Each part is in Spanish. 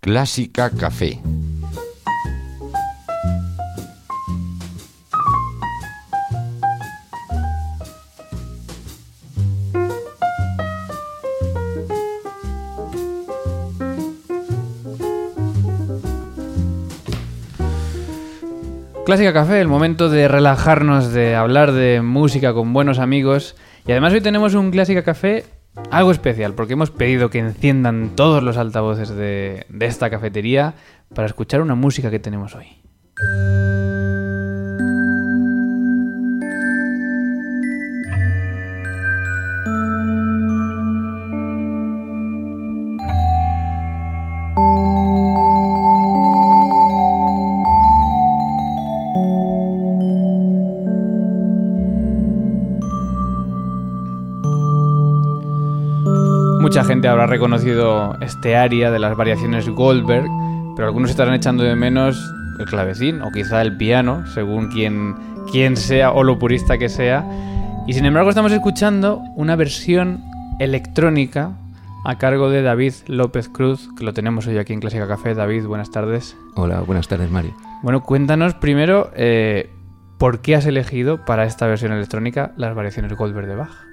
Clásica Café. Clásica Café, el momento de relajarnos, de hablar de música con buenos amigos. Y además hoy tenemos un Clásica Café algo especial, porque hemos pedido que enciendan todos los altavoces de, esta cafetería para escuchar una música que tenemos hoy. Mucha gente habrá reconocido este área de las variaciones Goldberg, pero algunos estarán echando de menos el clavecín o quizá el piano, según quien, quien sea o lo purista que sea. Y sin embargo estamos escuchando una versión electrónica a cargo de David López Cruz, que lo tenemos hoy aquí en Clásica Café. David, buenas tardes. Hola, buenas tardes, Mario. Bueno, cuéntanos primero eh, por qué has elegido para esta versión electrónica las variaciones Goldberg de Bach.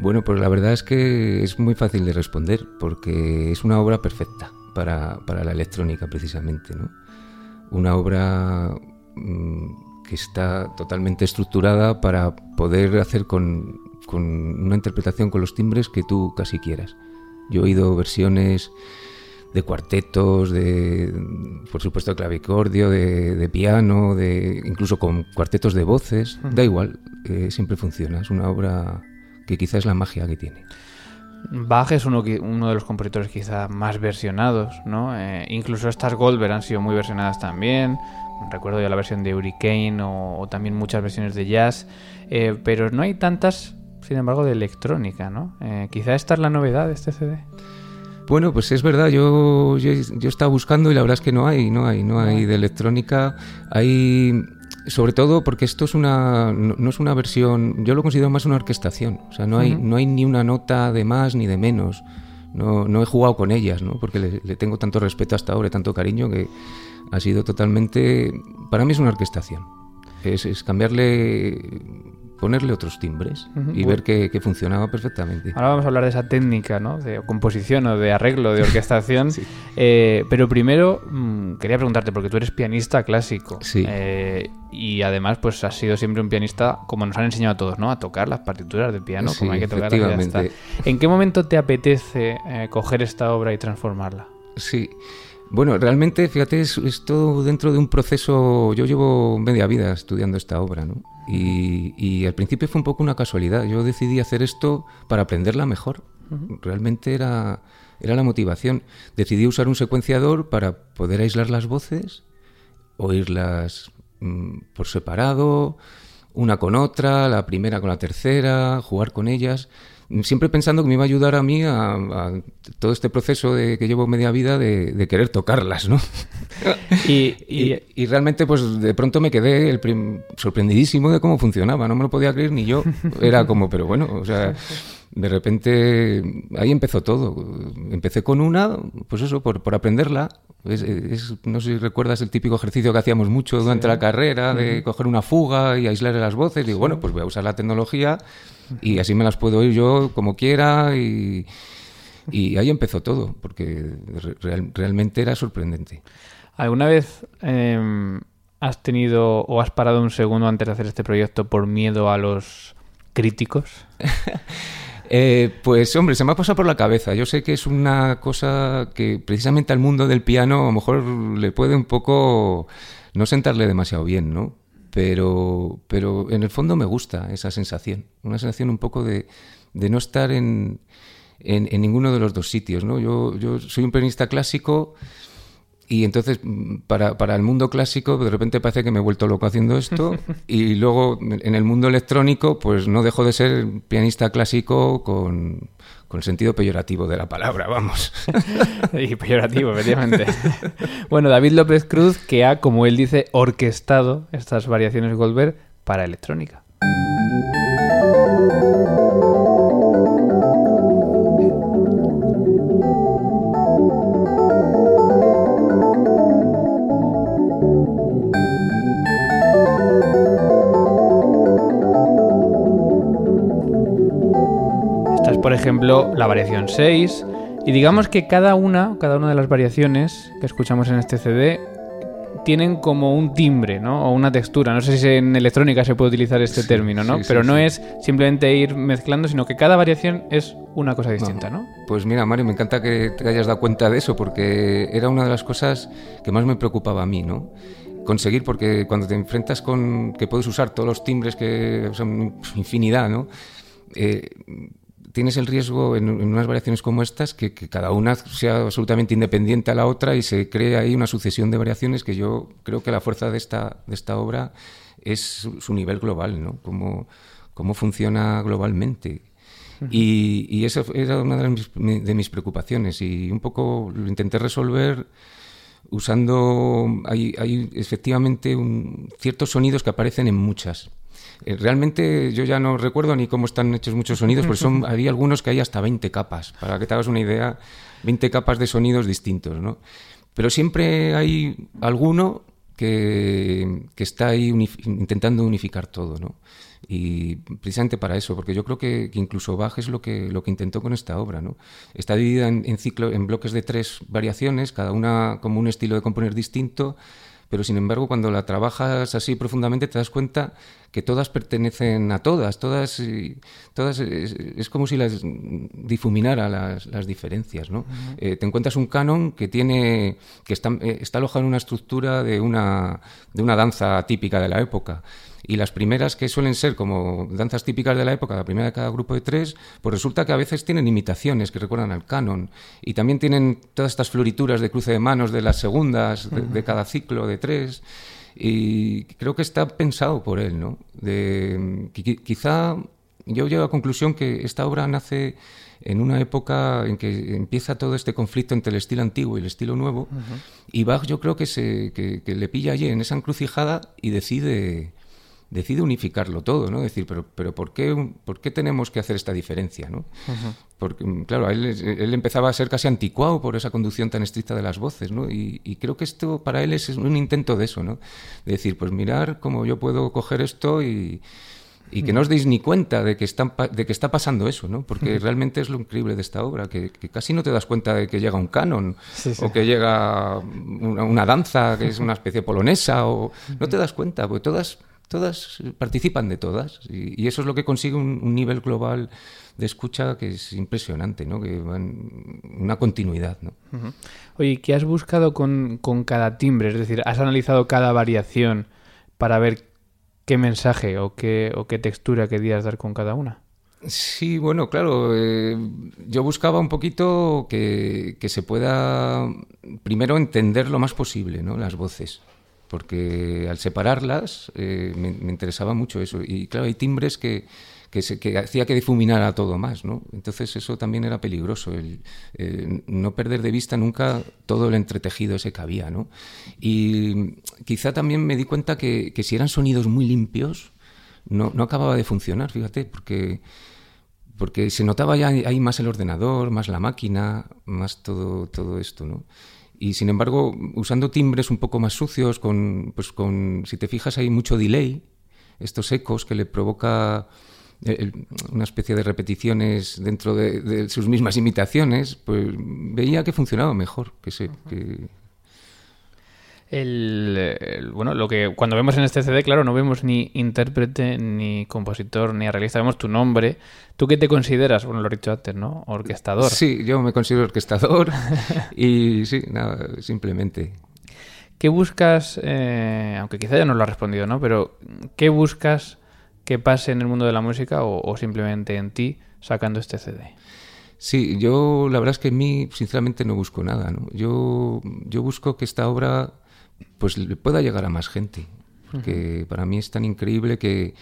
Bueno, pues la verdad es que es muy fácil de responder porque es una obra perfecta para, para la electrónica precisamente, ¿no? Una obra mmm, que está totalmente estructurada para poder hacer con, con, una interpretación con los timbres que tú casi quieras. Yo he oído versiones de cuartetos, de por supuesto de clavicordio, de, de piano, de incluso con cuartetos de voces, da igual, eh, siempre funciona. Es una obra que quizá es la magia que tiene. Bach es uno, uno de los compositores quizá más versionados, ¿no? Eh, incluso estas Goldberg han sido muy versionadas también. Recuerdo ya la versión de Hurricane o, o también muchas versiones de jazz, eh, pero no hay tantas, sin embargo, de electrónica, ¿no? Eh, quizá esta es la novedad de este CD. Bueno, pues es verdad, yo, yo, yo estaba buscando y la verdad es que no hay, no hay, no hay de electrónica. Hay sobre todo porque esto es una no, no, es una versión yo lo considero más una orquestación o sea no hay uh -huh. no hay ni una nota de más ni de menos no, no he jugado con ellas no porque le, le, tengo tanto respeto hasta ahora tanto cariño que ha sido totalmente para mí es una orquestación es, es cambiarle ponerle otros timbres uh -huh. y ver que, que, funcionaba perfectamente. Ahora vamos a hablar de esa técnica, ¿no? De composición o de arreglo, de orquestación. sí. eh, pero primero mmm, quería preguntarte, porque tú eres pianista clásico. Sí. Eh, y además, pues has sido siempre un pianista, como nos han enseñado a todos, ¿no? A tocar las partituras de piano, sí, como hay que tocar. ¿En qué momento te apetece eh, coger esta obra y transformarla? Sí. Bueno, realmente, fíjate, es, es, todo dentro de un proceso. Yo llevo media vida estudiando esta obra, ¿no? Y, y, al principio fue un poco una casualidad. Yo decidí hacer esto para aprenderla mejor. Realmente era, era la motivación. Decidí usar un secuenciador para poder aislar las voces, oírlas mmm, por separado, una con otra, la primera con la tercera, jugar con ellas siempre pensando que me iba a ayudar a mí a, a todo este proceso de, que llevo media vida de, de querer tocarlas, ¿no? y, y, y, y, realmente, pues de pronto me quedé el sorprendidísimo de cómo funcionaba, no me lo podía creer ni yo. Era como, pero bueno, o sea, de repente ahí empezó todo. Empecé con una, pues eso, por, por aprenderla. Es, es, no sé si recuerdas el típico ejercicio que hacíamos mucho durante sí. la carrera, de coger una fuga y aislar las voces. Digo, sí. bueno, pues voy a usar la tecnología y así me las puedo oír yo como quiera y, y ahí empezó todo, porque real, realmente era sorprendente. ¿Alguna vez eh, has tenido o has parado un segundo antes de hacer este proyecto por miedo a los críticos? Eh, pues hombre, se me ha pasado por la cabeza. Yo sé que es una cosa que precisamente al mundo del piano a lo mejor le puede un poco no sentarle demasiado bien, ¿no? Pero, pero en el fondo me gusta esa sensación, una sensación un poco de, de no estar en, en, en, ninguno de los dos sitios, ¿no? Yo, yo soy un pianista clásico Y entonces, mm, para, para, el mundo clásico, de repente parece que me he vuelto loco haciendo esto. y luego, en el mundo electrónico, pues no dejo de ser pianista clásico con, con sentido peyorativo de la palabra, vamos. y peyorativo, efectivamente. bueno, David López Cruz, que ha, como él dice, orquestado estas variaciones Goldberg para electrónica. Ejemplo, la variación 6. Y digamos que cada una, cada una de las variaciones que escuchamos en este CD tienen como un timbre, ¿no? O una textura. No sé si en electrónica se puede utilizar este término, ¿no? Pero no es simplemente ir mezclando, sino que cada variación es una cosa distinta, ¿no? Pues mira, Mario, me encanta que te hayas dado cuenta de eso, porque era una de las cosas que más me preocupaba a mí, ¿no? Conseguir, porque cuando te enfrentas con que puedes usar todos los timbres, que son infinidad, ¿no? Eh, tienes el riesgo en, unas variaciones como estas que, cada una sea absolutamente independiente a la otra y se cree ahí una sucesión de variaciones que yo creo que la fuerza de esta, de esta obra es su, nivel global, ¿no? Cómo, cómo funciona globalmente. Y, y, eso era una de mis, de mis, preocupaciones y un poco lo intenté resolver usando, hay, hay efectivamente un, ciertos sonidos que aparecen en muchas. Eh, realmente yo ya no recuerdo ni cómo están hechos muchos sonidos, pero son, hay algunos que hay hasta 20 capas, para que te hagas una idea, 20 capas de sonidos distintos, ¿no? Pero siempre hay alguno que, que está ahí intentando unificar todo, ¿no? Y precisamente para eso, porque yo creo que, incluso Bach es lo que, lo que intentó con esta obra, ¿no? Está dividida en, en, ciclo, en bloques de tres variaciones, cada una como un estilo de componer distinto, pero sin embargo cuando la trabajas así profundamente te das cuenta que todas pertenecen a todas, todas, todas es, como si las difuminara las, las diferencias, ¿no? Eh, te encuentras un canon que tiene que está, eh, está alojado en una estructura de una, de una danza típica de la época y las primeras que suelen ser como danzas típicas de la época, la primera de cada grupo de tres, pues resulta que a veces tienen imitaciones que recuerdan al canon. Y también tienen todas estas florituras de cruce de manos de las segundas de, cada ciclo de tres. Y creo que está pensado por él, ¿no? De, quizá yo llego a la conclusión que esta obra nace en una época en que empieza todo este conflicto entre el estilo antiguo y el estilo nuevo, y Bach yo creo que, se, que, que, le pilla allí en esa encrucijada y decide decide unificarlo todo, ¿no? Decir, pero, pero ¿por, qué, ¿por qué tenemos que hacer esta diferencia, ¿no? Porque, claro, él, él, empezaba a ser casi anticuado por esa conducción tan estricta de las voces, ¿no? Y, creo que esto para él es un intento de eso, ¿no? De decir, pues mirar cómo yo puedo coger esto y, y que no os deis ni cuenta de que, está, de que está pasando eso, ¿no? Porque realmente es lo increíble de esta obra, que, casi no te das cuenta de que llega un canon, o que llega una, una, danza que es una especie polonesa, o no te das cuenta, porque todas todas participan de todas y, eso es lo que consigue un, nivel global de escucha que es impresionante, ¿no? Que van una continuidad, ¿no? Oye, ¿qué has buscado con, cada timbre? Es decir, ¿has analizado cada variación para ver qué mensaje o qué, o qué textura querías dar con cada una? Sí, bueno, claro. Eh, yo buscaba un poquito que, que, se pueda primero entender lo más posible, ¿no? Las voces porque al separarlas eh, me, interesaba mucho eso. Y claro, hay timbres que, que, se, que hacía que difuminara todo más, ¿no? Entonces eso también era peligroso, el, no perder de vista nunca todo el entretejido ese que había, ¿no? Y quizá también me di cuenta que, que si eran sonidos muy limpios, no, no acababa de funcionar, fíjate, porque porque se notaba ya ahí más el ordenador, más la máquina, más todo, todo esto, ¿no? Y sin embargo, usando timbres un poco más sucios, con, pues con, si te fijas, hay mucho delay, estos ecos que le provoca eh, una especie de repeticiones dentro de, sus mismas imitaciones, pues veía que funcionaba mejor, que, se, que, el, bueno, lo que cuando vemos en este CD, claro, no vemos ni intérprete, ni compositor, ni arreglista, vemos tu nombre. ¿Tú qué te consideras? Bueno, lo he dicho antes, ¿no? Orquestador. Sí, yo me considero orquestador y sí, nada, simplemente. ¿Qué buscas, eh, aunque quizá ya no lo has respondido, ¿no? Pero ¿qué buscas que pase en el mundo de la música o simplemente en ti sacando este CD? Sí, yo la verdad es que en mí sinceramente no busco nada, ¿no? Yo, yo busco que esta obra pues le pueda llegar a más gente, porque para mí es tan increíble que,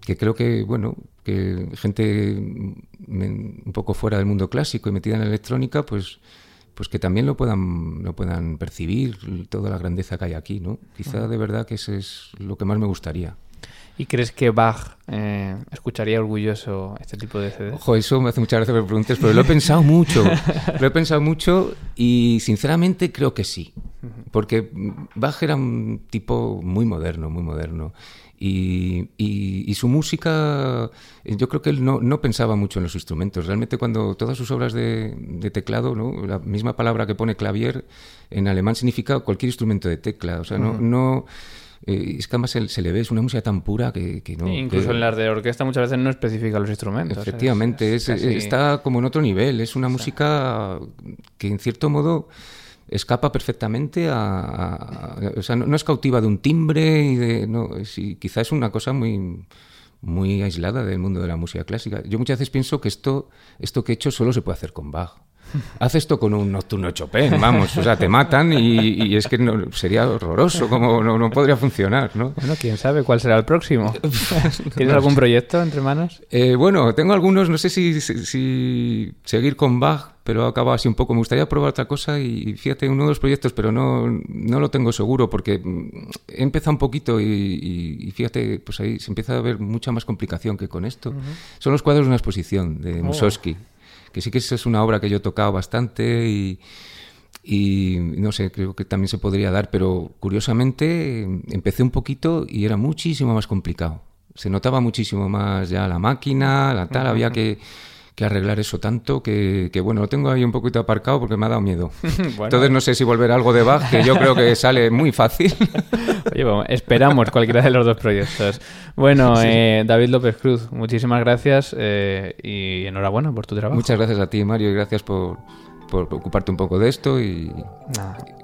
que creo que, bueno, que gente un poco fuera del mundo clásico y metida en la electrónica, pues pues que también lo puedan, lo puedan percibir, toda la grandeza que hay aquí, ¿no? Quizá de verdad que eso es lo que más me gustaría. ¿Y crees que Bach eh, escucharía orgulloso este tipo de CD? Ojo, eso me hace muchas gracias que me preguntes, pero lo he pensado mucho. lo he pensado mucho y sinceramente creo que sí. Porque Bach era un tipo muy moderno, muy moderno. Y, y, su música, yo creo que él no, no, pensaba mucho en los instrumentos. Realmente cuando todas sus obras de, de, teclado, ¿no? la misma palabra que pone clavier en alemán significa cualquier instrumento de tecla. O sea, no, no eh, es que además se, le ve, es una música tan pura que, no... incluso en las de orquesta muchas veces no especifica los instrumentos. Efectivamente, está como en otro nivel, es una música que en cierto modo escapa perfectamente a, o sea, no, es cautiva de un timbre y de no, quizá es una cosa muy muy aislada del mundo de la música clásica. Yo muchas veces pienso que esto esto que he hecho solo se puede hacer con Bach. Haz esto con un nocturno Chopin, vamos, o sea, te matan y, es que no, sería horroroso, como no, podría funcionar, ¿no? Bueno, quién sabe cuál será el próximo. ¿Tienes algún proyecto entre manos? Eh, bueno, tengo algunos, no sé si, si, seguir con Bach, pero acaba así un poco. Me gustaría probar otra cosa y fíjate, uno de los proyectos, pero no, no lo tengo seguro porque he empezado un poquito y, fíjate, pues ahí se empieza a ver mucha más complicación que con esto. Son los cuadros de una exposición de oh. Mussorgsky que sí que es una obra que yo he tocado bastante y, y no sé, creo que también se podría dar, pero curiosamente empecé un poquito y era muchísimo más complicado. Se notaba muchísimo más ya la máquina, la tal, había que que arreglar eso tanto que, bueno, lo tengo ahí un poquito aparcado porque me ha dado miedo. Entonces no sé si volver algo de Bach, que yo creo que sale muy fácil. Oye, esperamos cualquiera de los dos proyectos. Bueno, eh, David López Cruz, muchísimas gracias eh, y enhorabuena por tu trabajo. Muchas gracias a ti, Mario, y gracias por, por ocuparte un poco de esto y,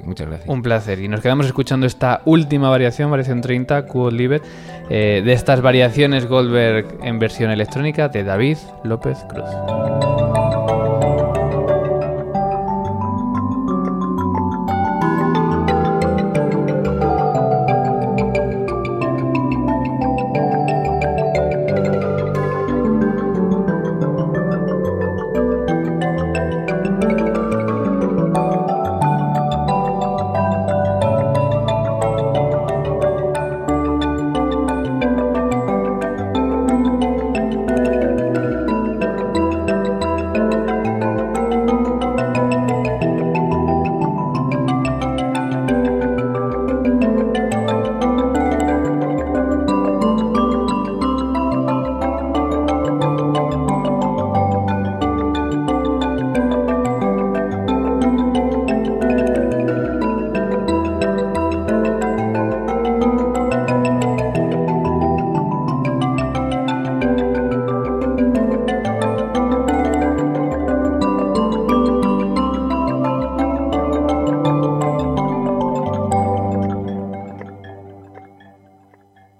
muchas gracias. Un placer. Y nos quedamos escuchando esta última variación, variación 30, Cool Live, eh, de estas variaciones Goldberg en versión electrónica de David López Cruz.